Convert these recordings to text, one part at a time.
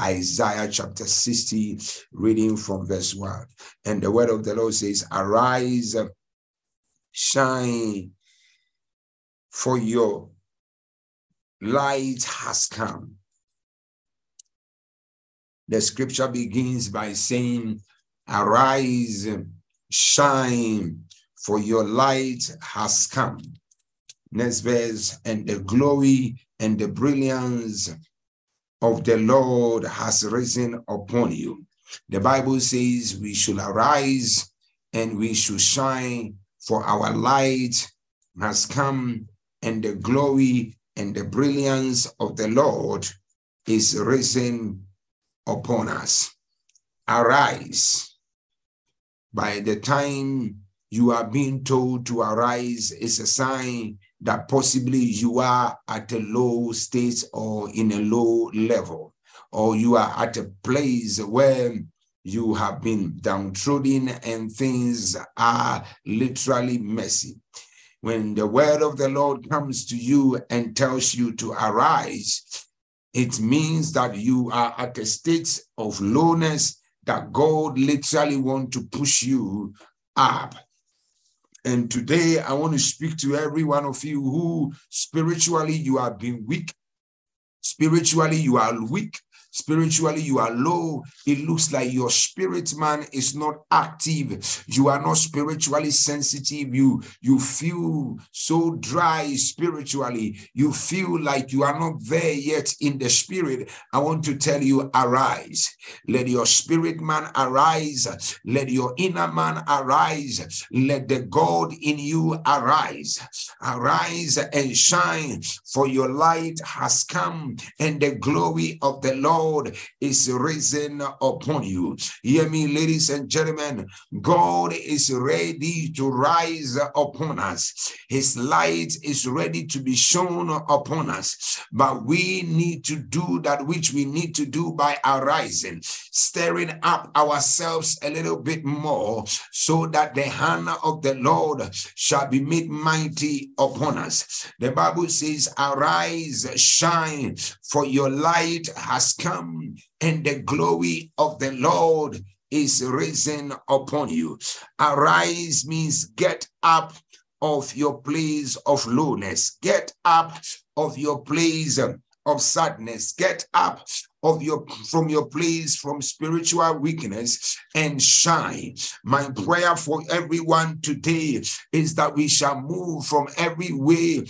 Isaiah chapter 60, reading from verse 1. And the word of the Lord says, Arise, shine, for your light has come. The scripture begins by saying, Arise, shine, for your light has come. Next verse, and the glory and the brilliance of the Lord has risen upon you. The Bible says we should arise and we should shine, for our light has come, and the glory and the brilliance of the Lord is risen upon us. Arise. By the time you are being told to arise, it's a sign that possibly you are at a low state or in a low level, or you are at a place where you have been downtrodden and things are literally messy. When the word of the Lord comes to you and tells you to arise, it means that you are at a state of lowness that God literally wants to push you up. And today I want to speak to every one of you who spiritually you have been weak. Spiritually you are weak Spiritually, you are low. It looks like your spirit man is not active. You are not spiritually sensitive. You, you feel so dry spiritually. You feel like you are not there yet in the spirit. I want to tell you, arise. Let your spirit man arise. Let your inner man arise. Let the God in you arise. Arise and shine, for your light has come, and the glory of the Lord Is risen upon you. Hear me, ladies and gentlemen. God is ready to rise upon us. His light is ready to be shown upon us. But we need to do that which we need to do by arising, stirring up ourselves a little bit more so that the hand of the Lord shall be made mighty upon us. The Bible says, Arise, shine, for your light has come come and the glory of the Lord is risen upon you. Arise means get up of your place of lowness, get up of your place of sadness, get up of your from your place from spiritual weakness and shine. My prayer for everyone today is that we shall move from every way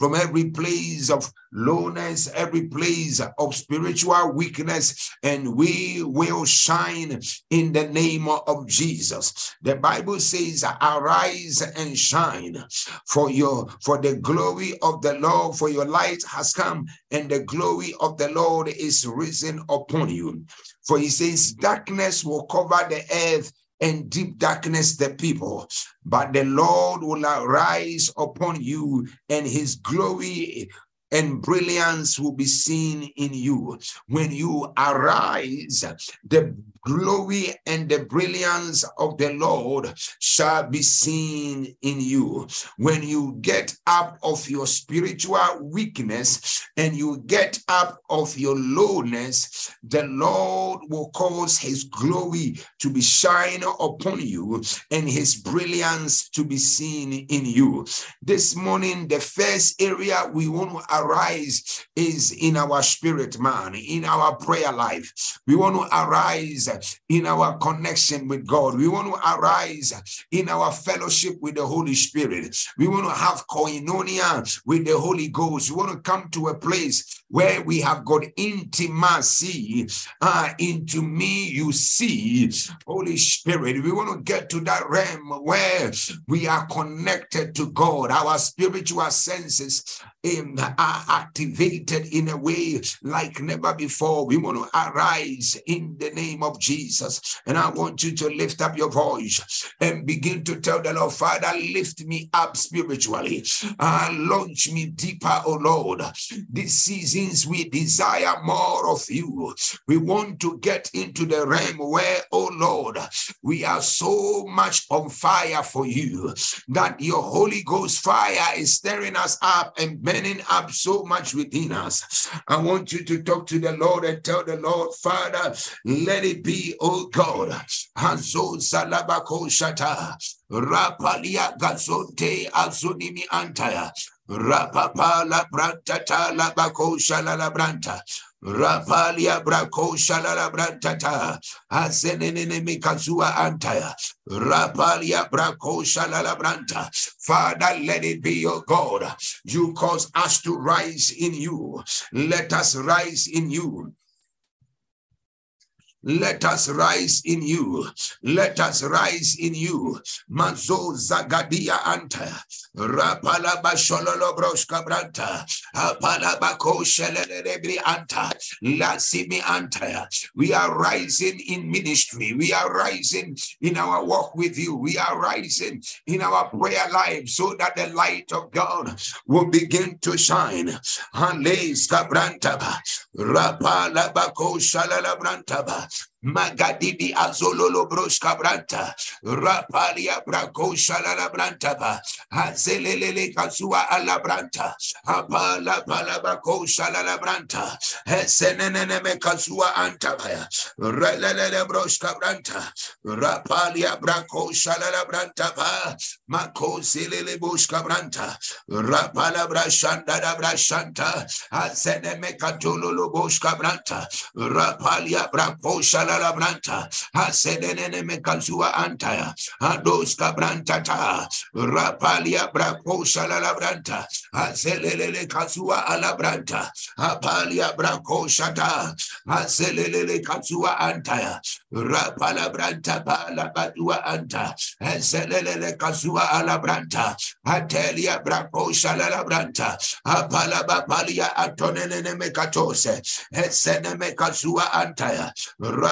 from every place of lowness, every place of spiritual weakness, and we will shine in the name of Jesus. The Bible says, Arise and shine, for your for the glory of the Lord, for your light has come, and the glory of the Lord is risen upon you. For he says, Darkness will cover the earth and deep darkness the people. But the Lord will arise upon you, and his glory and brilliance will be seen in you. When you arise, the glory and the brilliance of the Lord shall be seen in you. When you get up of your spiritual weakness and you get up of your lowness, the Lord will cause his glory to be shine upon you and his brilliance to be seen in you. This morning, the first area we want to arise is in our spirit man, in our prayer life. We want to arise in our connection with God. We want to arise in our fellowship with the Holy Spirit. We want to have koinonia with the Holy Ghost. We want to come to a place where we have got intimacy. Uh, into me, you see, Holy Spirit. We want to get to that realm where we are connected to God. Our spiritual senses um, are activated in a way like never before. We want to arise in the name of Jesus. And I want you to lift up your voice and begin to tell the Lord, Father, lift me up spiritually. Uh, launch me deeper, oh Lord. These seasons we desire more of you. We want to get into the realm where, oh Lord, we are so much on fire for you that your Holy Ghost fire is stirring us up and burning up so much within us. I want you to talk to the Lord and tell the Lord, Father, let it be, oh God. Hanso Salabako Shata. Rapalia Gazonte Azunimi Antaya. Rapapa la brantata la bako shala la branta. Rapalia brako shala la brantata. Asenene mikazua antaya. Rapalia brako Shalala branta. Father, let it be your God. You cause us to rise in you. Let us rise in you. Let us rise in you. Let us rise in you. Mazo zagadia anta. Rapalaba shololo broska branta. Apalaba ko shelelebri anta. Lasimi anta. We are rising in ministry. We are rising in our walk with you. We are rising in our prayer life so that the light of God will begin to shine. Hales kabranta. Rapalaba ko shalala. Magadidi azololo broshka branta, rapalia brako shalala branta ba, hazelele kazua ala branta, apala palabako shalala branta, hesenene kazua anta baya, relele broshka branta, rapalia brako shalala branta ba, mako silele broshka branta, rapala brashanda da brashanta, hasene me katululu broshka branta, rapalia brako la branta hasenene mekalzua antaya ados kabranta ta rapalia brako shala la branta haselele kazua ala branta apalia brako shata haselele kazua antaya rapala branta pala anta haselele kazua ala branta atelia brako shala la branta apala bapalia atonene mekatose hesene mekazua antaya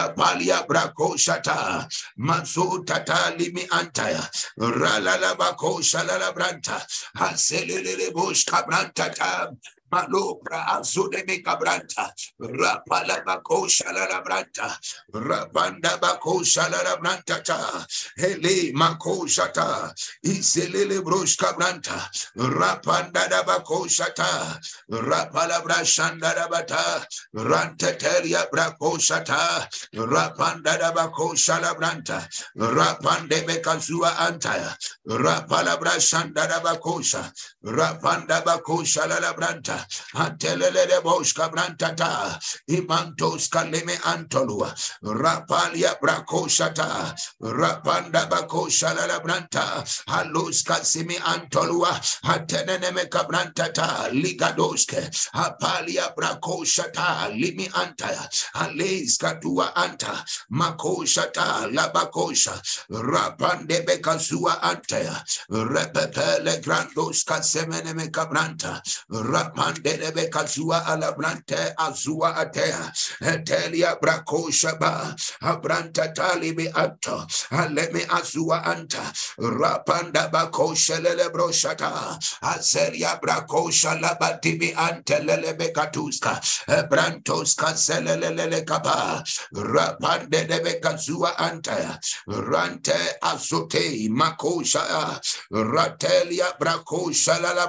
rapalia brako shata mazo tata limi antaya ralala bako shalala branta haselele bosh kabranta ta malopra azude me cabranta. Rapala bako shalala branta. Rapanda bako shalala branta ta. Hele mako shata iselele brosh cabranta. Rapanda da bako shata rapala brashanda da bata ranteteria brako shata rapanda da bako shala branta. Rapande bekazua antaya rapala brashanda da bakosha rapanda bako shalala branta antelele boska brantata imantos kaleme antolua rapalia brakoshata rapanda bakosha la branta halus kasimi antolua atenene meka brantata ligadoske apalia brakoshata limi antaya ales katua anta makoshata labakosha rapande bekazua antaya repepele grandos kasemene meka branta rapanda mandelebe kazua alabrante azua atea etelia brako shaba abranta talibi ato aleme azua anta rapanda bako shelele broshata azelia brako shalaba dibi antelele bekatuska ebrantos kaselelele kaba rapande debe kazua anta rante azote makosha ratelia brako shalala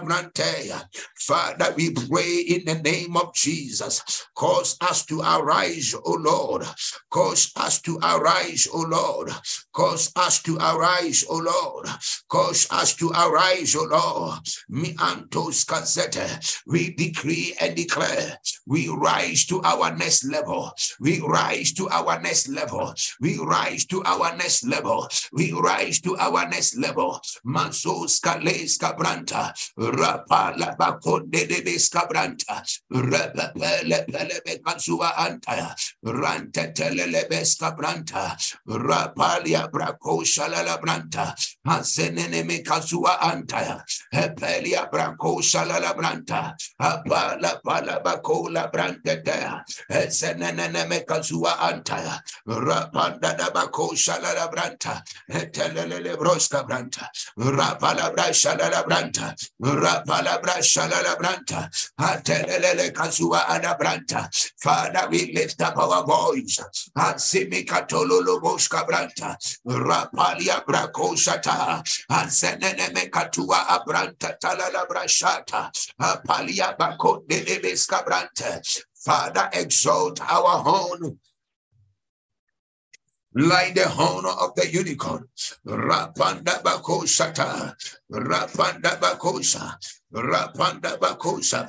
Father, we pray in the name of Jesus. Cause us to arise, O Lord. Cause us to arise, O Lord. Cause us to arise, O Lord. Cause us to arise, O Lord. Mi antos kazete. We decree and declare. We rise to our next level. We rise to our next level. We rise to our next level. We rise to our next level. Mansos kales kabranta. Rapa la bakonde de beskabranta. Repele pele bekazua antaya. Rante telele beskabranta. Rapalia brako shalala branta. Mekazua antaya. Hepelia brako shalala. Apala pala la branda dea. Esenene me kazua antaya. Rapanda da bako shala la branta. Etelele broska branta. Rapala brasha la branta. Rapala brasha la branta. Atelele kazua ana branta. Father, we lift up our voice. Ansimikatololo boska branta. Rapalia brako shata. Ansenene me katua abranta talala brashata. Apalia bako de branta. Father, exalt our horn like the horn of the unicorn. Rapanda bakoshata, rapanda bakosha, rapanda bakosha,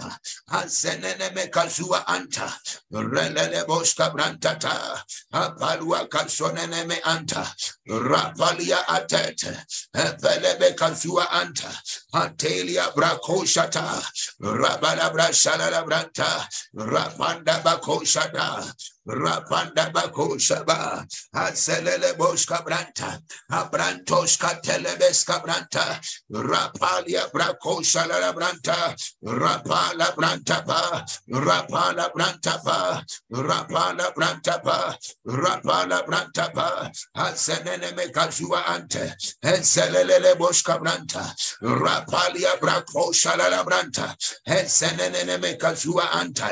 azenene mekazua anta, relele boska brantata, apalua kalsonene me anta, rapalia atete, evelebe kazua anta, atelia brakoshata, rabala brashala branta, rapanda bakoshata, rapanda bakoshaba, azelele boska branta, abrantos katelebes kabranta, rapalia brakosha la branta, rapala branta pa, rapala branta pa, rapala branta pa, rapala branta pa, azenene mekazua ante, boska branta, rapalia brakosha la branta, ensenene mekazua anta,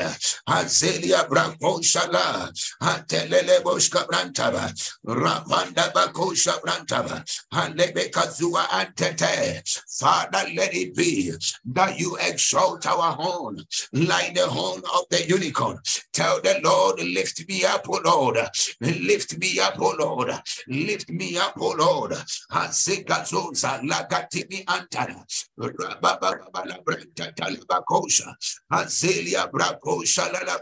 azelia brakosha la, atelele boska branta ba, rapanda bakosha branta ba, kazua antete, Father, let it be that you exalt our horn like the horn of the unicorn. Tell the Lord, lift me up, O Lord. Lift me up, O Lord. Lift me up, O Lord. Azekazoza lagatimi antara. Rababa la branta talabakosha.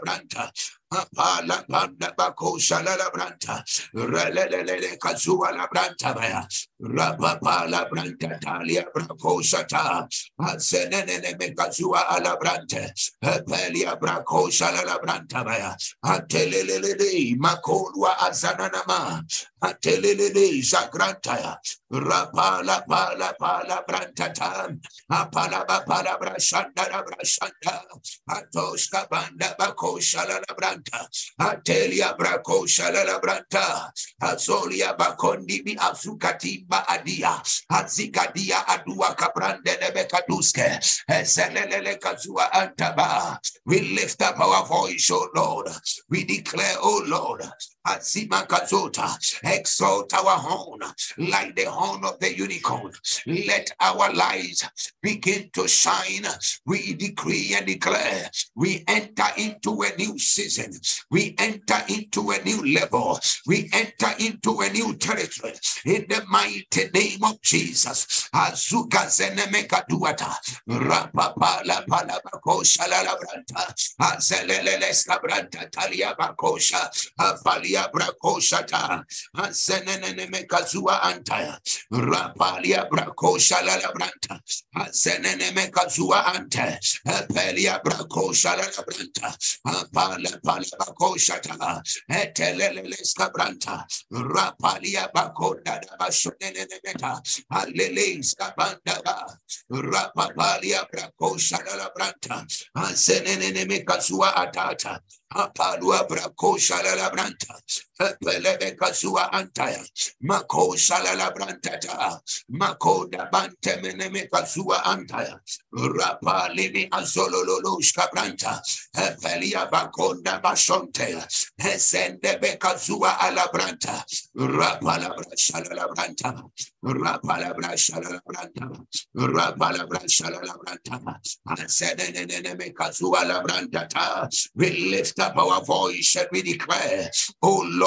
Branta. Apala panda bako shalala branta. Relelele kazua la branta baya. Rapapa la branta talia brako shata. Azenene me kazua ala brante. Pelia brako shalala branta baya. Atelelele makolwa azananama. Atelelele zagrantaya. Rapala pala pala branta tam. Apala bapala brashanda brashanda. Atoska banda bako shalala branta atelia brako shalala branta, azolia bakondi bi adia, adua kabrande nebekaduske, kazua antaba. We lift up our voice, O Lord. We declare, O Lord, exalt our horn like the horn of the unicorn. Let our lives begin to shine. We decree and declare we enter into a new season. We enter into a new level. We enter into a new territory in the mighty name of Jesus. Azuka zenemeka duata. Azelele talia bakosha. Afalia brakoshata. Azenene mekazua antaya. Rapalia brakosha lalabranta. Azenene mekazua ante. Apelia brakosha lalabranta. Apala pala bakoshata. Etelele skabranta. Rapalia bakonda da bashonene meta. Alele skabanda. Rapapalia brakosha lalabranta. Azenene mekazua atata. Apalua brakosha lalabranta. Kazua antaya. Mako shalala brantata. Mako da bante meneme kazua antaya. Rapa lini bakonda basonte. Esende bekazua ala branta. Rapa la brashala branta. Rapa la brashala branta. Rapa la brashala branta. Kazua la brantata. We lift up our voice and we declare, Oh Lord.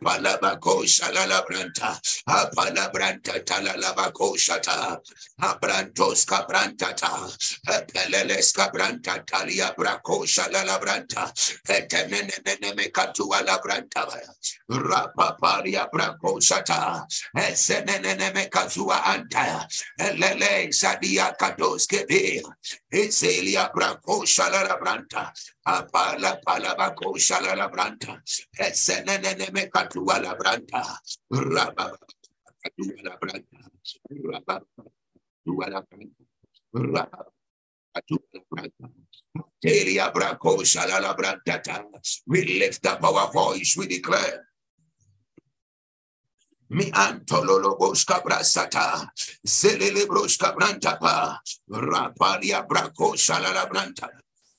Rapalabako Shalalabranta, Apalabranta Talalabako Shata, Abrantos Cabrantata, Peleles Cabranta Talia Braco Shalalabranta, Etemeneme Catua Labranta, Rapapalia Braco Shata, Eseneneme Kazua Anta, Elele Sadia Kadoske, Ezelia Braco Shalalabranta, Apala palabako shalala branta. La katua la katua la la branta. We lift up our voice, we declare. Mi antololo boska brasata, zelele broska branta pa, rapalia brako shalala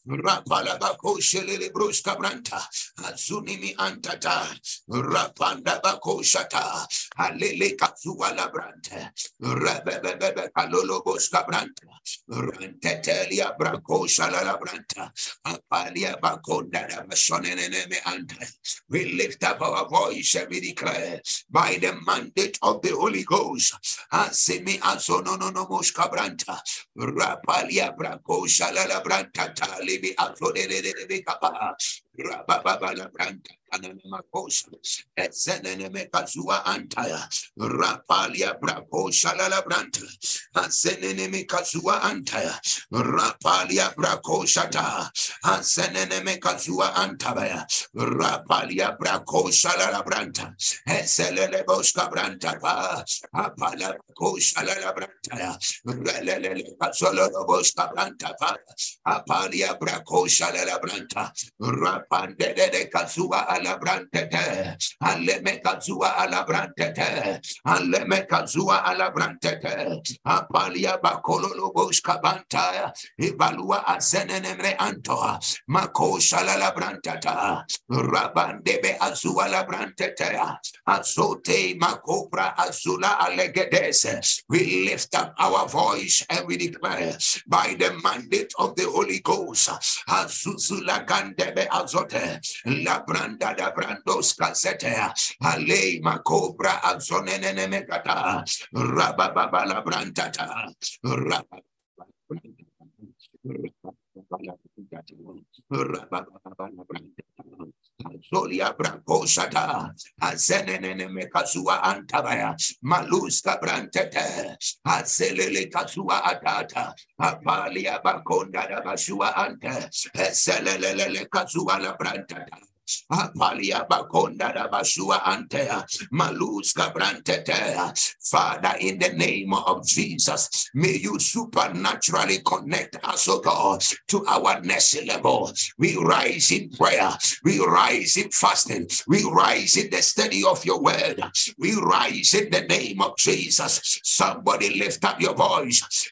branta. Rapalabako shelele bruska branta. Azunimi antata. Rapanda bako shata. Alele kazuwa branta. Rebebebebe kalolo boska branta. Rantetelia brako shalala branta. Apalia bakonda da bashonenene me anta. We lift up our voice and we declare by the mandate of the Holy Ghost. Asimi azonono moska branta. Rapalia brako shalala branta tali libi aflodere de de kapa rababa la branta kanana kosa ezenene me kazua antaya rapalia kazua antaya rapalia brako shata azenene antabaya rapalia branta apala brako shalala branta relele branta pa apalia brako shalala branta rapande de kazua ala brante te. Aleme kazua ala brante te. Aleme kazua ala brante te. Apalia bakololo boska banta ibalua asenenemre antoa mako shalala branta ta rabande be azua la te. Azote makopra azula alegedese we lift up our voice and we declare by the mandate of the Holy Ghost azuzula gandebe azote la branda da brandos kasete ale makobra azonene mekata rababa la brantata rababa Solia branco shata, azenene me kasua antabaya, maluska brantete, azelele kasua atata, apalia bakonda da basua ante, eselele kasua la brantata. Father, in the name of Jesus, may you supernaturally connect us, oh God, to our next level. We rise in prayer, we rise in fasting, we rise in the study of your word, we rise in the name of Jesus. Somebody lift up your voice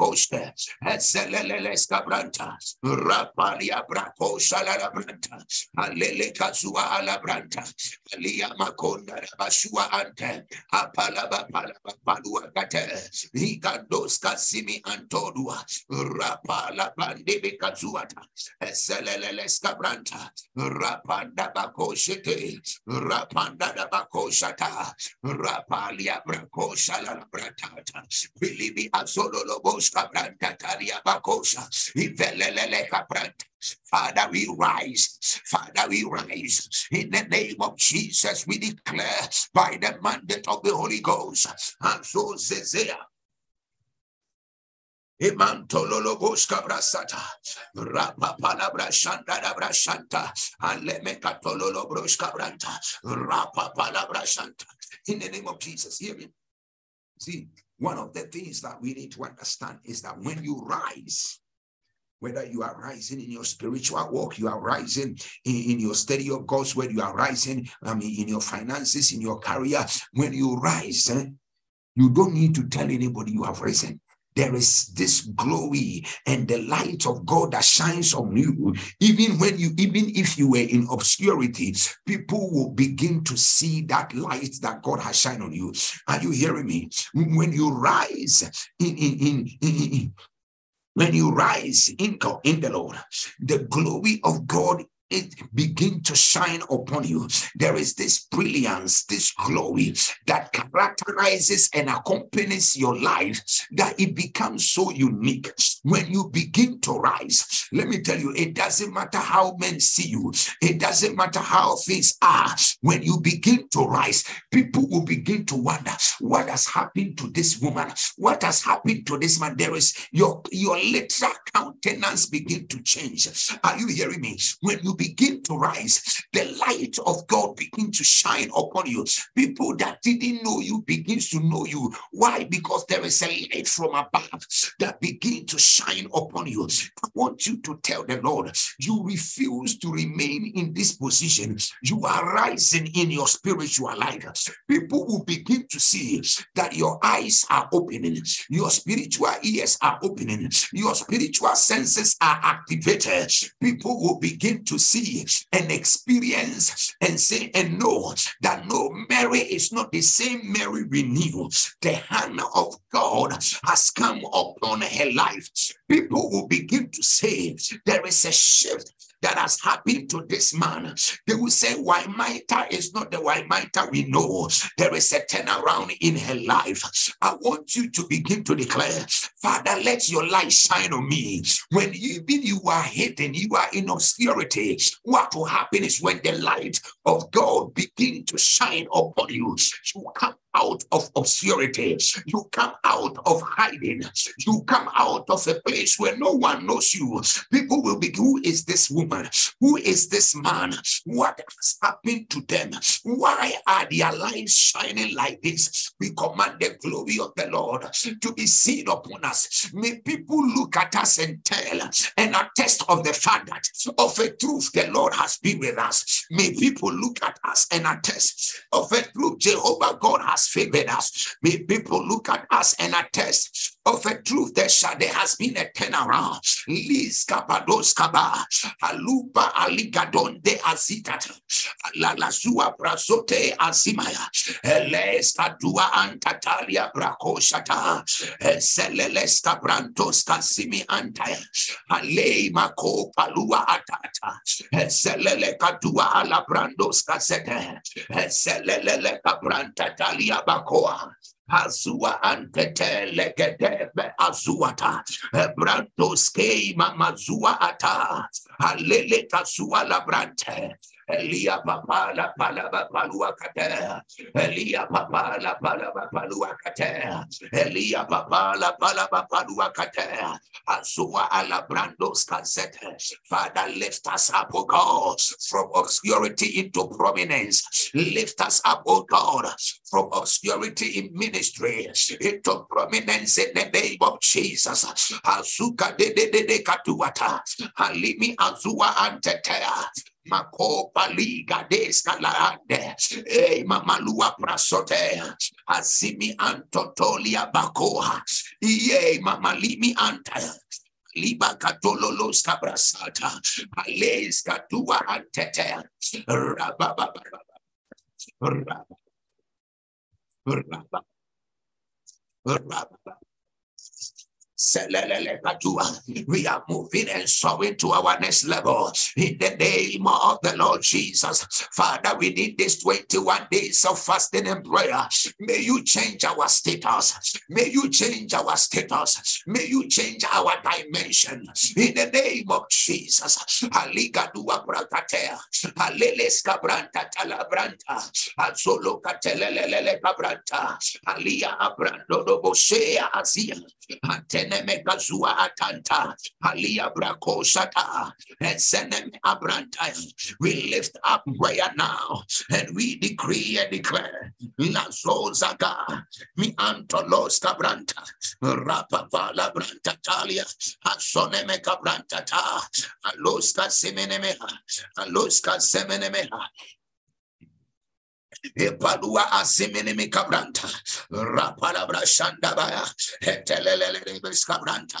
bakoste eselelele skabranta rapalia brakosa la branta alele kazua ala branta alia makonda basua ante apala bapala bapalua kate higandos kasimi antodua rapala bande bekazuata eselelele skabranta rapanda bakoshete rapanda da bakoshata rapalia brakosa la branta tata bilibi azololo Father, we rise. Father, we rise. In the name of Jesus, we declare by the mandate of the Holy Ghost. And so Zezea. Imantololo boska brasata. Rapa palabra shanta da brashanta. Aleme katololo broska branta. Rapa palabra shanta. In the name of Jesus, hear me. See, one of the things that we need to understand is that when you rise, whether you are rising in your spiritual walk, you are rising in, in your study of God's word, you are rising I mean, in your finances, in your career. When you rise, eh, you don't need to tell anybody you have risen there is this glory and the light of God that shines on you. Even when you, even if you were in obscurity, people will begin to see that light that God has shined on you. Are you hearing me? When you rise in, in, in, in when you rise in in the Lord, the glory of God it begin to shine upon you. There is this brilliance, this glory that characterizes and accompanies your life that it becomes so unique. When you begin to rise, let me tell you, it doesn't matter how men see you, it doesn't matter how things are. When you begin to rise, people will begin to wonder what has happened to this woman, what has happened to this man. There is your, your literal countenance begin to change. Are you hearing me? When you begin to rise, the light of God begin to shine upon you. People that didn't know you begins to know you. Why? Because there is a light from above that begin to shine upon you. I want you to tell the Lord, you refuse to remain in this position. You are rising in your spiritual life. People will begin to see that your eyes are opening, your spiritual ears are opening, your spiritual senses are activated. People will begin to see and experience and say and know that no, Mary is not the same Mary we knew. The hand of God has come upon her life. People will begin to say there is a shift that has happened to this man. They will say, Why is not the Maita we know. There is a turnaround in her life. I want you to begin to declare, Father, let your light shine on me. When even you are hidden, you are in obscurity. What will happen is when the light of God begin to shine upon you, you come out of obscurity. You come out of hiding. You come out of a place where no one knows you. People will be, who is this woman? Who is this man? What has happened to them? Why are their lives shining like this? We command the glory of the Lord to be seen upon us. May people look at us and tell and attest of the fact that of a truth the Lord has been with us. May people look at us and attest of a truth Jehovah God has has favored us. May people look at us and attest of a truth that there has been a turnaround. Liz kabados kaba, alupa aligadon de azitat, la la sua prasote azimaya, eles kadua antatalia brakoshata, seleles kabrantos kasimi antaya, alei mako palua atata, selele kadua ala brandos kasete, selele kabranta talia bakoa, Azua antete legedebe azuata. Eh, brantos keima mazua ata. Alele kasua labrante. Elia papa la palaba palua kate. Elia papa la palaba palua kate. Elia papa la palaba palua kate. Azua ala brandos kasete. Father, lift us up, O God, from obscurity into prominence. Lift us up, O God, from obscurity in ministry into prominence in the name of Jesus. Azuka de de de de katuata. Alimi azua antetea. Makopa liga descalarande. Ei mamalua prasote. Azimi antotolia bakoa. Iye mamalimi anta. Liba katololos kabrasata. Ales katua antete. Rababa. Rababa. Rababa. Rababa. We are moving and soaring to our next level in the name of the Lord Jesus. Father, we need this 21 days of fasting and prayer. May you change our status. May you change our status. May you change our dimension in the name of Jesus. Aligadua brakatea. Alia Eseneme Kazua Atanta, Alia Brako Shata, Eseneme Abranta. We lift up prayer now and we decree and declare La Zozaga, Mi Antolos Cabranta, Rapavala Branta Talia, Asoneme Cabranta Ta, Aloska Semenemeha, Aloska Semenemeha, Epadua asiminimi kabranta. Rapalabra shandabaya. Etelelele kabranta.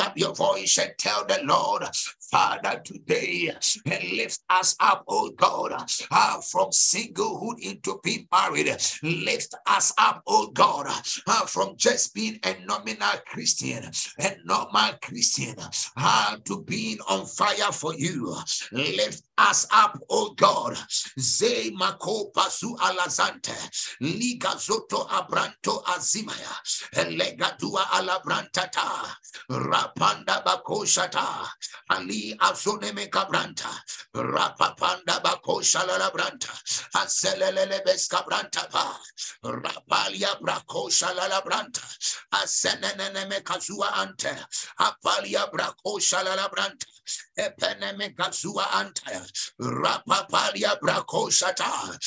up your voice and tell the Lord Father, today, lift us up, oh God, uh, from singlehood into being married. Lift us up, oh God, uh, from just being a nominal Christian, a normal Christian, uh, to being on fire for you. Lift us up, oh God. Zay mako pasu alazante, liga zoto abranto azimaya, legadua alabrantata, rapanda bakoshata, ali azoneme kabranta, rapapanda bakosha lalabranta, aselelele beskabranta pa, rapalia brakosha lalabranta, aseneneme kazua ante, apalia brakosha lalabranta, epeneme kazua ante, rapapalia brakoshata,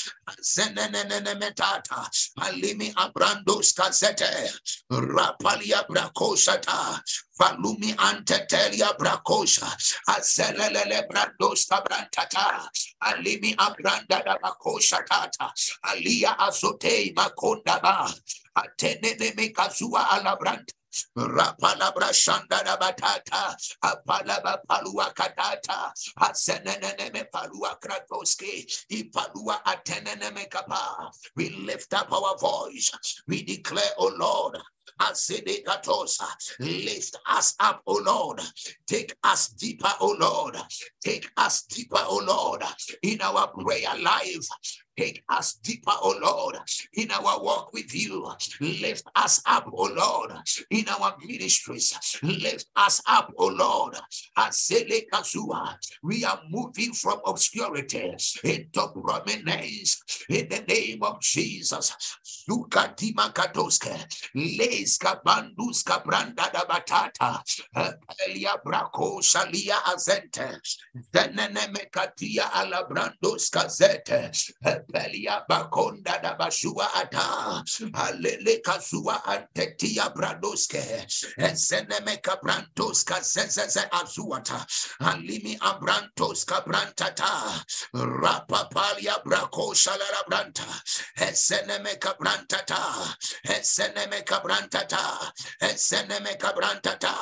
zenenene metata, alimi abrandos kazete, rapalia brakoshata, Valumi antetelia brakosha. Azelelele brandos kabrantata. Alimi abranda da bakosha tata. Alia azotei makonda ba. Atenene mekazua alabranta. Rapalabra shandara batata, apalaba palua katata, aseneneme palua kratoski, ipalua ateneneme kapa. We lift up our voice. We declare, O Lord, Asedekatosa. Lift us up, O Lord. Take us deeper, O Lord. Take us deeper, O Lord, in our prayer life. Take us deeper, O Lord, in our walk with you. Lift us up, O Lord, in our ministries. Lift us up, O Lord. As Sele Kazua, we are moving from obscurity into prominence in the name of Jesus. Zukatima katoske, leska banduska branda da batata, elia brako shalia azente, zenene mekatia ala brandoska zete, Belia bakonda da bashua ata. Alele kazua antetia bradoske. Eseneme kabrantos kazezeze azuata. Alimi abrantos kabrantata. Rapapalia brako shalara branta. Eseneme kabrantata. Eseneme kabrantata. Eseneme kabrantata.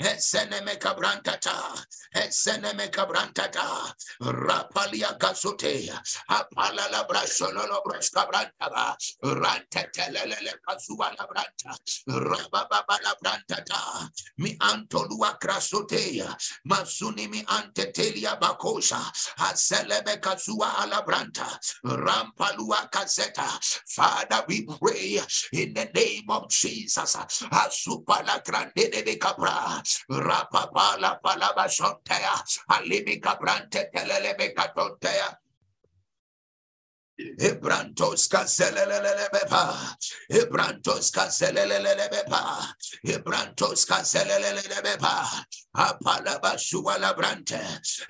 Eseneme kabrantata. Eseneme kabrantata. Rapalia gazote. Apala la brasolo lo brasca branta ba ranta telele kazuwa la branta rababa la branta ta mi antolua krasoteya masuni mi antetelia bakosha aselebe kazuwa ala branta rampalua kaseta father we pray in the name of Jesus. Asupala grande de capra rapapa la palaba shontea alimi kabrante telele be katontea Ebrantos caselelelebepa. Ebrantos caselelelebepa. Ebrantos caselelelebepa. Apalaba suala brante.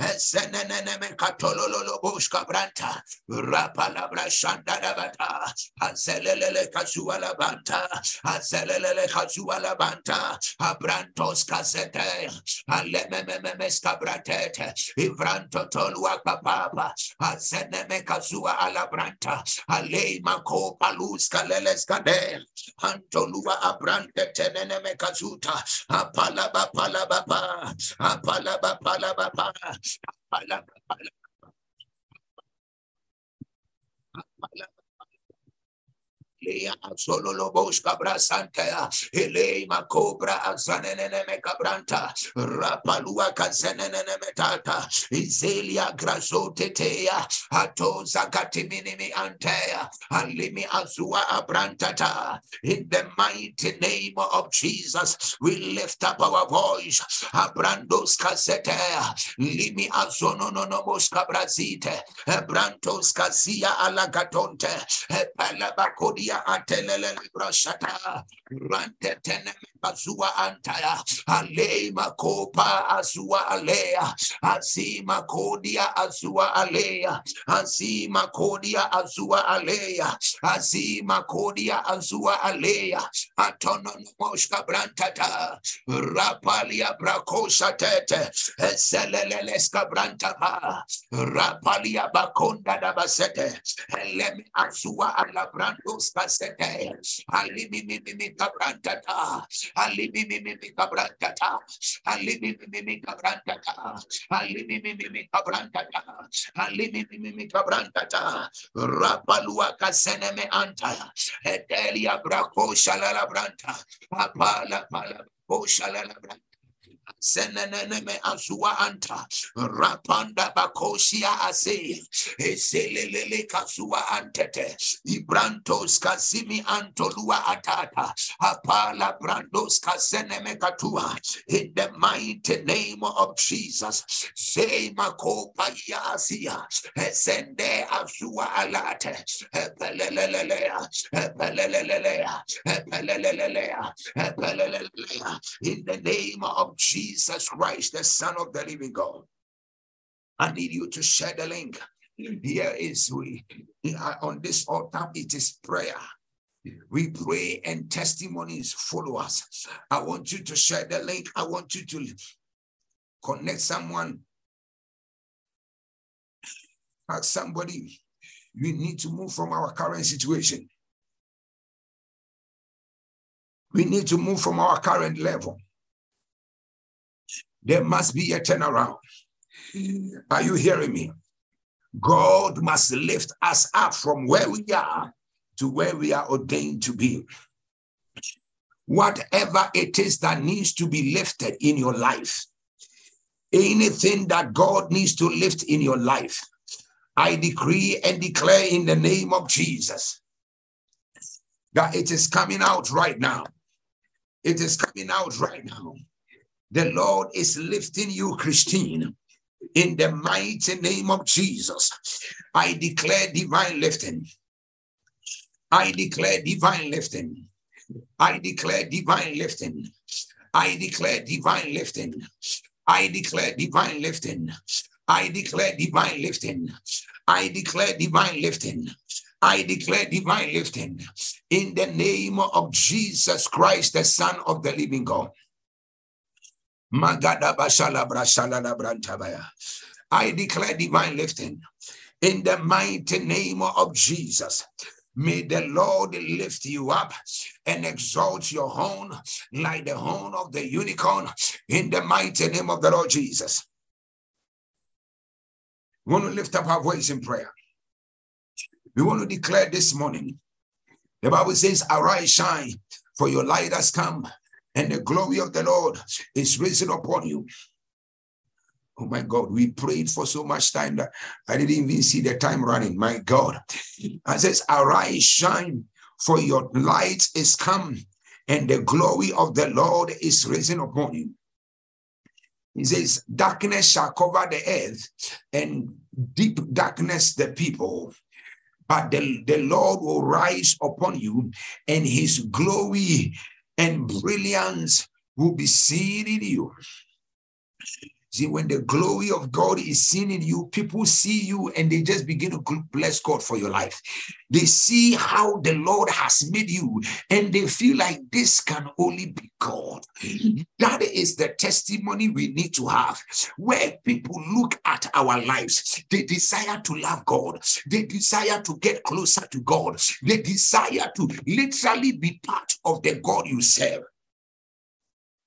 Esenenene katololo bushka branta. Rapalabra shandadabata. Azelelele kasuala banta. Azelelele kasuala banta. Abrantos casete. Alemememes cabratete. Ivranto tolua kapapa. Azeneme kasua alabranta. Ale mako palus kaleles kade. Antolua abrante tenene kazuta. Apalaba palaba Apalaba palaba palaba Elea Sololo Boska Brasanta, ah, Elema Cobra ah, Azanene Mecabranta, Rapalua Kazanene Metata, Izelia Antea, Alimi Azua Abrantata. In the mighty name of Jesus, we lift up our voice. Abrandos Casete, Limi Azono no Mosca Brazite, Brantos Casia Alagatonte, Palabacodia Atelele Brashata, Rante Bazua Antaya, Alema Copa Azua Alea, Azima Kodia Azua Alea, Azima Kodia Azua Alea, Azima Kodia Azua Alea, Atonomoshka Brantata, Rapalia Bracosa Tete, Seleleska Brantapa, Rapalia Baconda da Basete, Elemi Azua Ala Brandos Basete, Alimi Mimi Cabrantata, Alimi Mimi Cabrantata, Alimi Mimi Cabrantata, Alimi Mimi Cabrantata, Alimi Mimi Cabrantata, Rapalua Caseneme Antaya, Etelia Braco Shalala Branta, Apala Pala, O Shalala Branta. Seneneme azua anta. Rapanda bakosia ase. Eselelele kasua antete. Ibrantos kasimi antolua atata. Apala brandos kaseneme katua. In the mighty name of Jesus. Say makopa yasia esende azua alate. Epelelelelea. Epelelelelea. Epelelelelea. Epelelelelea. In the name of Jesus Jesus Christ, the Son of the living God. I need you to share the link. Here is we on this altar, it is prayer. We pray and testimonies follow us. I want you to share the link. I want you to connect someone. Ask somebody, we need to move from our current situation. We need to move from our current level. There must be a turnaround. Mm. Are you hearing me? God must lift us up from where we are to where we are ordained to be. Whatever it is that needs to be lifted in your life, anything that God needs to lift in your life, I decree and declare in the name of Jesus that it is coming out right now. It is coming out right now. The Lord is lifting you, Christine. In the mighty name of Jesus, I declare divine lifting. I declare divine lifting. I declare divine lifting. I declare divine lifting. I declare divine lifting. I declare divine lifting. I declare divine lifting. I declare divine lifting in the name of Jesus Christ, the Son of the living God. I declare divine lifting in the mighty name of Jesus. May the Lord lift you up and exalt your horn like the horn of the unicorn in the mighty name of the Lord Jesus. We want to lift up our voice in prayer. We want to declare this morning. The Bible says, Arise, shine, for your light has come, and the glory of the Lord is risen upon you. Oh my God, we prayed for so much time that I didn't even see the time running. My God. I says, Arise, shine, for your light is come, and the glory of the Lord is risen upon you. He says, Darkness shall cover the earth, and deep darkness the people but the, the Lord will rise upon you, and his glory and brilliance will be seen in you. See, when the glory of God is seen in you, people see you and they just begin to bless God for your life. They see how the Lord has made you and they feel like this can only be God. That is the testimony we need to have, where people look at our lives. They desire to love God, they desire to get closer to God, they desire to literally be part of the God you serve.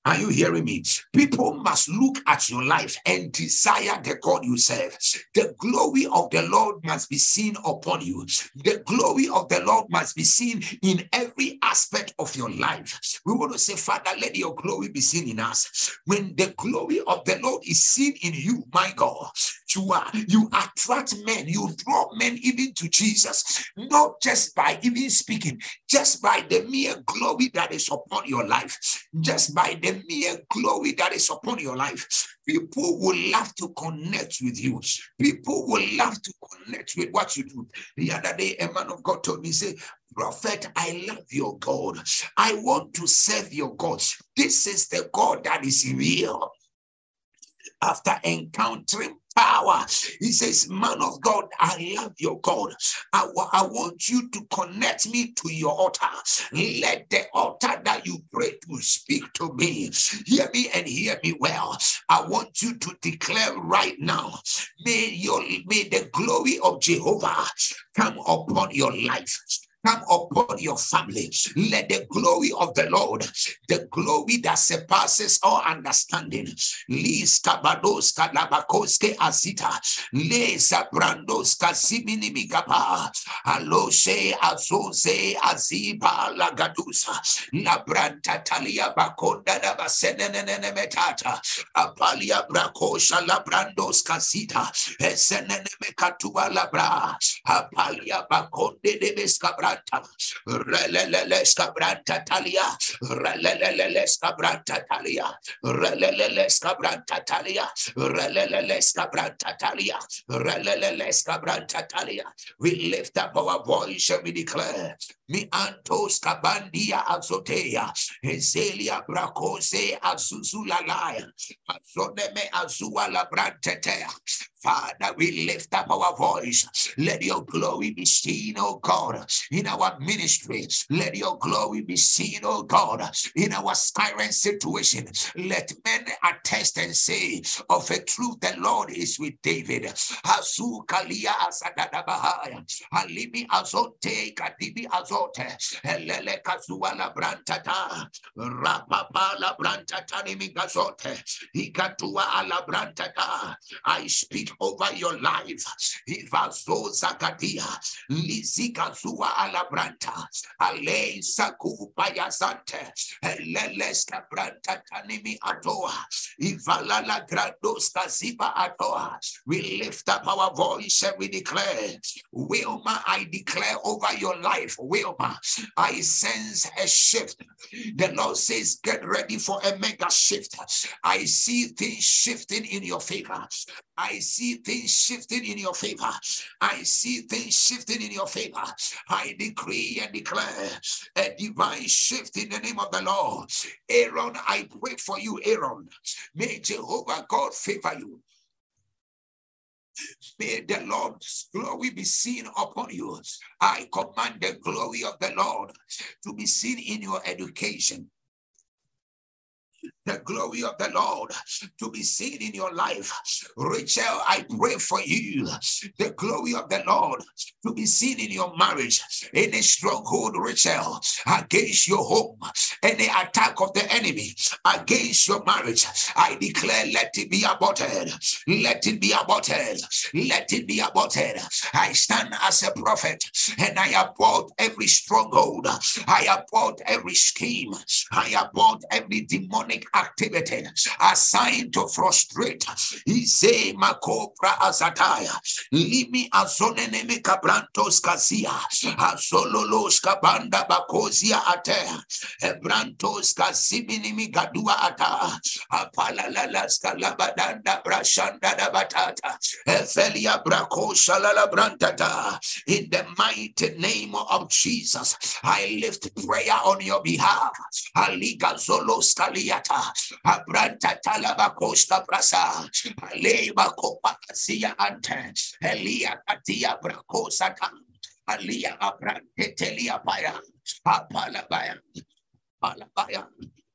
Are you hearing me? People must look at your life and desire the God you serve. The glory of the Lord must be seen upon you. The glory of the Lord must be seen in every aspect of your life. We want to say, Father, let your glory be seen in us. When the glory of the Lord is seen in you, my God, you you attract men, you draw men even to Jesus, not just by even speaking, just by the mere glory that is upon your life, just by the mere glory that is upon your life. People will love to connect with you. People will love to connect with what you do. The other day, a man of God told me, say, Prophet, I love your God. I want to serve your God. This is the God that is real. After encountering power. He says, Man of God, I love your God. I, want you to connect me to your altar. Let the altar that you pray to speak to me. Hear me and hear me well. I want you to declare right now, may your may the glory of Jehovah come upon your life come upon your family. Let the glory of the Lord, the glory that surpasses all understanding, Lis kabados kalabakoske azita, lesa brandos kasimini migaba, aloshe azoze aziba lagadusa, la branta talia bakonda da basenene metata, apalia brakosha la brandos kasita, esenene mekatua labra, apalia bakonde de beskabra cabranta talia, cabranta talia, cabranta talia, cabranta talia, cabranta talia. We lift up our voice and we declare, mi antos cabandia azotea, ezelia bracose azuzulalaya, azoneme azua la brantetea. Father, we lift up our voice. Let your glory be seen, oh God, in our ministry. Let your glory be seen, oh God, in our current situation. Let men attest and say of a truth the Lord is with David. Rapapa la brantata. I speak over your life. Ivazo zakadia, lizika zua alabranta, ale saku payasante, leles kabranta tanimi atoa, ivalala grandos kaziba atoa. We lift up our voice and we declare, Wilma, I declare over your life, Wilma, I sense a shift. The Lord says, get ready for a mega shift. I see things shifting in your favor. I see things shifting in your favor. I see things shifting in your favor. I decree and declare a divine shift in the name of the Lord. Aaron, I pray for you, Aaron. May Jehovah God favor you. May the Lord's glory be seen upon you. I command the glory of the Lord to be seen in your education the glory of the Lord to be seen in your life. Rachel, I pray for you, the glory of the Lord to be seen in your marriage. Any stronghold, Rachel, against your home, any attack of the enemy against your marriage, I declare, let it be aborted. Let it be aborted. Let it be aborted. I stand as a prophet and I abort every stronghold. I abort every scheme. I abort every demonic activity assigned to frustrate. Ize makopra azataya. Limi azoneneme kabrantos kazia. Azololos kabanda bakozia atea. Ebrantos kaziminimi gadua ata. Apalalalas kalabadanda brashanda da batata. Efelia la brantata. In the mighty name of Jesus, I lift prayer on your behalf. Aliga zolos kaliata. Abranta talaba costa brasa. Aleba copa sia ante. Elia katia bracosa tam. Alia abrante telia baya. Apalabaya. Apalabaya.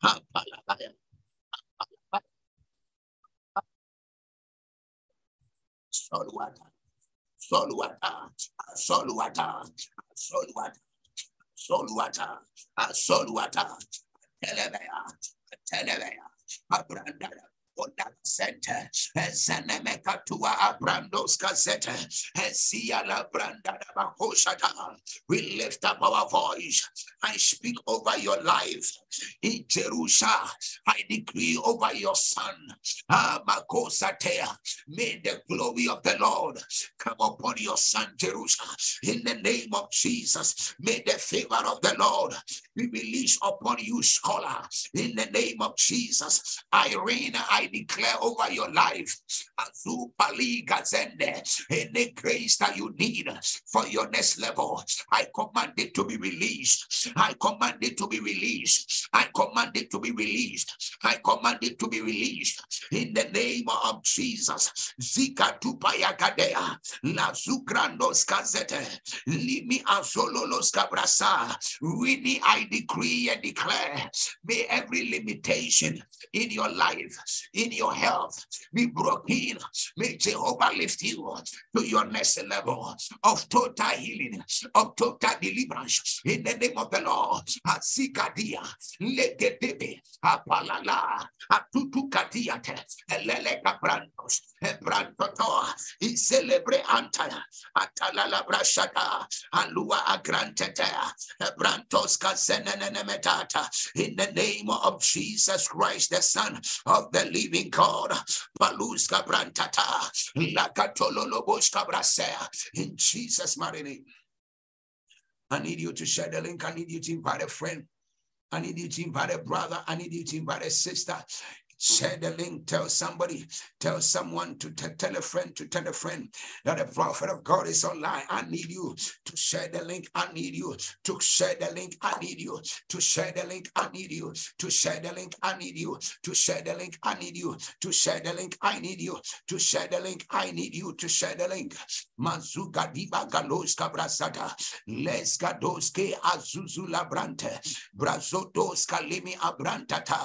Apalabaya. Soluata. Soluata. Soluata. Soluata. Soluata. Soluata. Telebea. अच्छा रहेगा Gazette, eh, Sia eh, La Branda. We lift up our voice. I speak over your life. In Jerusalem, I decree over your son. Ah, Amakosatea. May the glory of the Lord come upon your son, Jerusalem. In the name of Jesus, may the favor of the Lord be released upon you, scholar. In the name of Jesus, Irene, I declare over your life, and any grace that you need for your next level, I command it to be released. I command it to be released. I command it to be released. I command it to be released in the name of Jesus. Zika tupayagadea, la zugrandos kazete, limi azololos cabrasa. Really, I decree and declare, may every limitation in your life, in your health, be broken. May Jehovah lift you to your next level of total healing, of total deliverance. In the name of the Lord, Asikadia, Legedebe, Apalala, Atutu Katiate, Elele Caprantos, Ebrantoto, Iselebre Atalala Alua in the name of Jesus Christ, the Son of the living God, Paluska Brantata, in Jesus' mighty name. I need you to share the link. I need you to invite a friend. I need you to invite a brother. I need you to invite a sister. Share the link. Tell somebody. Tell someone to tell a friend to tell a friend that the prophet of God is online. I need you to share the link. I need you to share the link. I need you to share the link. I need you to share the link. I need you to share the link. I need you to share the link. I need you to share the link. I need you to share the link. Mazuga diba galos kabrasada. Les gadoske azuzula brante. Brazodos kalimi abrantata.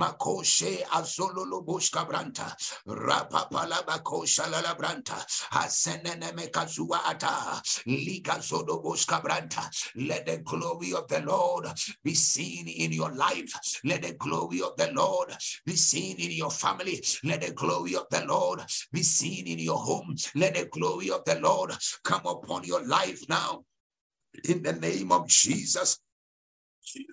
Makoshe azololo boshka branta. Rapapala bakosha la branta. Asenene mekazua ata. Liga zodo boshka branta. Let the glory of the Lord be seen in your life. Let the glory of the Lord be seen in your family. Let the glory of the Lord be seen in your home. Let the glory of the Lord come upon your life now. In the name of Jesus,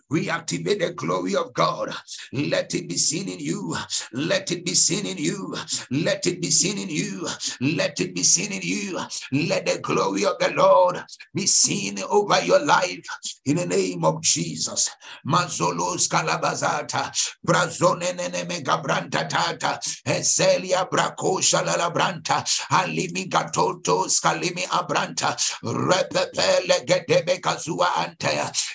we activate the glory of God. Let it be seen in you. Let it be seen in you. Let it be seen in you. Let it be seen in you. Let the glory of the Lord be seen over your life in the name of Jesus. Mazolos kalabazata, megabranta tata, lalabranta, alimi gatoto skalimi abranta, repepele gedebe kazua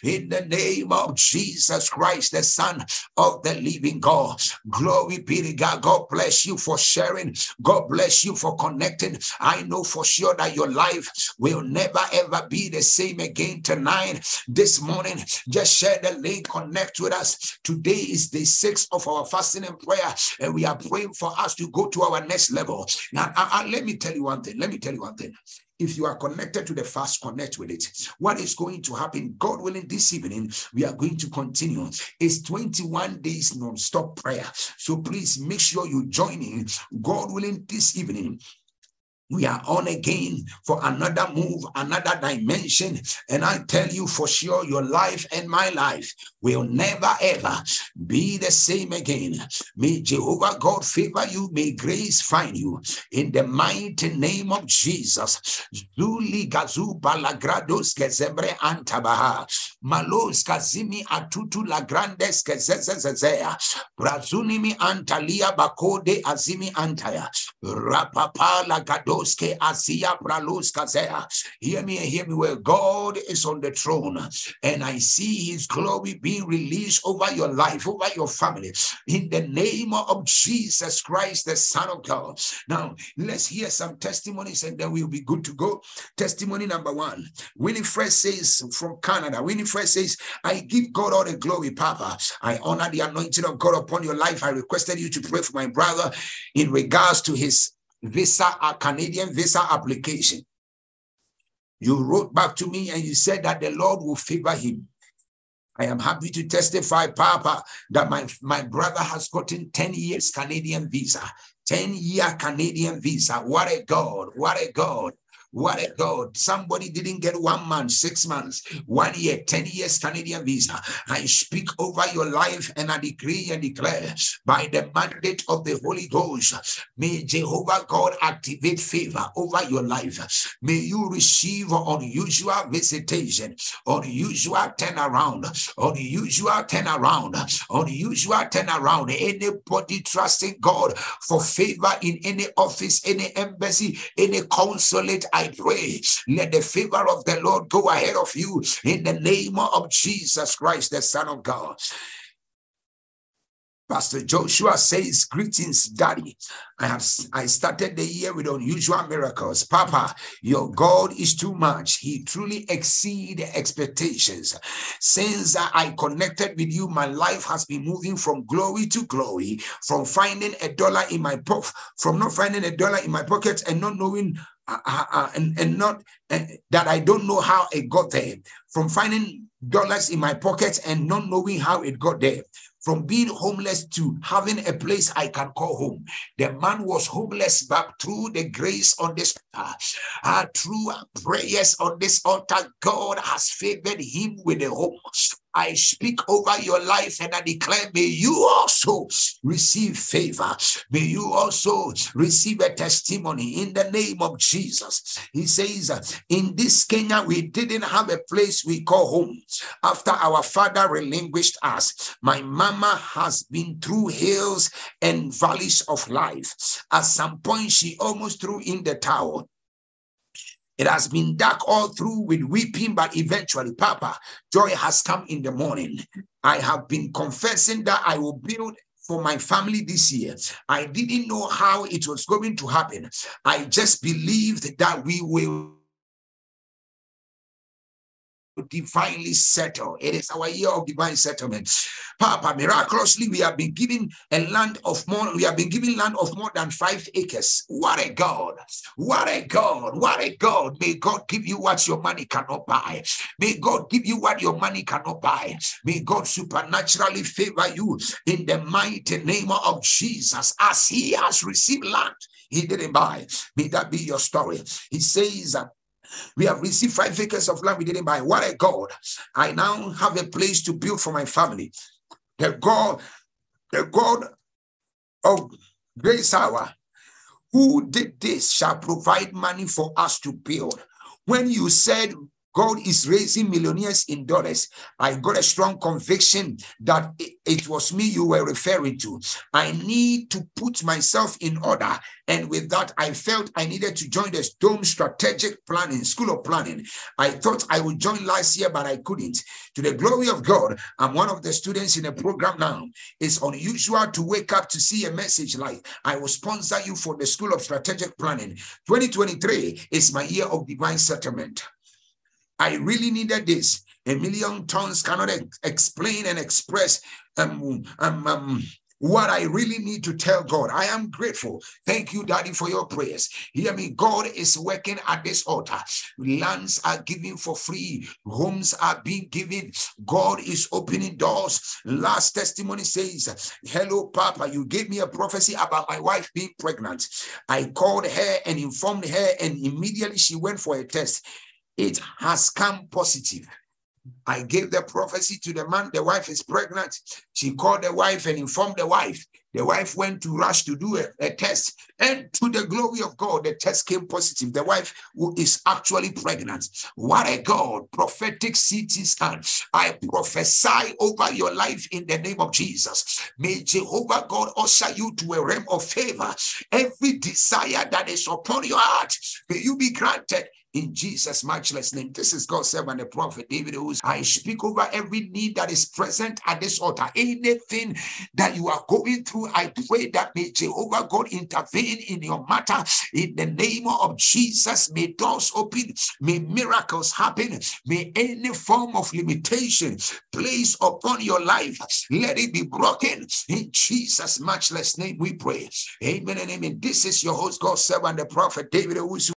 in the name name of Jesus Christ, the Son of the living God. Glory be to God. God bless you for sharing. God bless you for connecting. I know for sure that your life will never ever be the same again tonight. This morning, just share the link, connect with us. Today is the sixth of our fasting and prayer, and we are praying for us to go to our next level. Now, I, I, let me tell you one thing. Let me tell you one thing if you are connected to the fast, connect with it. What is going to happen? God willing, this evening, we are going to continue. It's 21 days non-stop prayer. So please make sure you join in. God willing, this evening, we are on again for another move, another dimension. And I tell you for sure, your life and my life will never ever be the same again. May Jehovah God favor you. May grace find you in the mighty name of Jesus. Zuli gazu balagrados kezembre antabaha. Malos kazimi atutu lagrandes kezezezezea. Brazunimi antalia bakode azimi antaya. Rapapa lagado Hear me and hear me where God is on the throne and I see his glory being released over your life, over your family in the name of Jesus Christ, the Son of God. Now, let's hear some testimonies and then we'll be good to go. Testimony number one Winifred says from Canada, Winifred says, I give God all the glory, Papa. I honor the anointing of God upon your life. I requested you to pray for my brother in regards to his visa, a Canadian visa application. You wrote back to me and you said that the Lord will favor him. I am happy to testify, Papa, that my, my brother has gotten 10 years Canadian visa. 10 year Canadian visa. What a God. What a God. What a God. Somebody didn't get one month, six months, one year, 10 years Canadian visa. I speak over your life and I decree and declare by the mandate of the Holy Ghost, may Jehovah God activate favor over your life. May you receive unusual visitation, unusual turnaround, unusual turnaround, unusual turnaround. Anybody trusting God for favor in any office, any embassy, any consulate, I pray, let the favor of the Lord go ahead of you in the name of Jesus Christ, the Son of God. Pastor Joshua says, Greetings, Daddy. I have I started the year with unusual miracles. Papa, your God is too much. He truly exceed expectations. Since I connected with you, my life has been moving from glory to glory, from finding a dollar in my pocket, from not finding a dollar in my pocket and not knowing uh, uh, uh, and, and not uh, that I don't know how it got there, from finding dollars in my pocket and not knowing how it got there, from being homeless to having a place I can call home. The man was homeless, but through the grace on this, uh, through prayers on this altar, God has favored him with a home. I speak over your life and I declare, may you also receive favor. May you also receive a testimony in the name of Jesus. He says, in this Kenya, we didn't have a place we call home. After our father relinquished us, my mama has been through hills and valleys of life. At some point, she almost threw in the towel. It has been dark all through with weeping, but eventually, Papa, joy has come in the morning. I have been confessing that I will build for my family this year. I didn't know how it was going to happen. I just believed that we will divinely settle. It is our year of divine settlement. Papa, miraculously, we have been given a land of more, we have been given land of more than five acres. What a God! What a God! What a God! May God give you what your money cannot buy. May God give you what your money cannot buy. May God supernaturally favor you in the mighty name of Jesus as he has received land he didn't buy. May that be your story. He says, we have received five acres of land we didn't buy. What a God. I now have a place to build for my family. The God, the God of grace hour, who did this shall provide money for us to build. When you said God is raising millionaires in dollars. I got a strong conviction that it was me you were referring to. I need to put myself in order. And with that, I felt I needed to join the Dome Strategic Planning, School of Planning. I thought I would join last year, but I couldn't. To the glory of God, I'm one of the students in a program now. It's unusual to wake up to see a message like, I will sponsor you for the School of Strategic Planning. 2023 is my year of divine settlement. I really needed this. A million tongues cannot ex- explain and express um, um, um, what I really need to tell God. I am grateful. Thank you, Daddy, for your prayers. Hear me. God is working at this altar. Lands are given for free, homes are being given. God is opening doors. Last testimony says, Hello, Papa. You gave me a prophecy about my wife being pregnant. I called her and informed her, and immediately she went for a test it has come positive. I gave the prophecy to the man, the wife is pregnant. She called the wife and informed the wife. The wife went to rush to do a, a, test, and to the glory of God, the test came positive. The wife who is actually pregnant. What a God! Prophetic scan. I prophesy over your life in the name of Jesus. May Jehovah God usher you to a realm of favor. Every desire that is upon your heart, may you be granted in Jesus' matchless name. This is God's servant, the prophet David, who's I speak over every need that is present at this altar. Anything that you are going through, I pray that may Jehovah God intervene in your matter in the name of Jesus. May doors open, may miracles happen, may any form of limitation placed upon your life let it be broken in Jesus' matchless name. We pray. Amen and amen. This is your host, God's servant, the prophet David, who's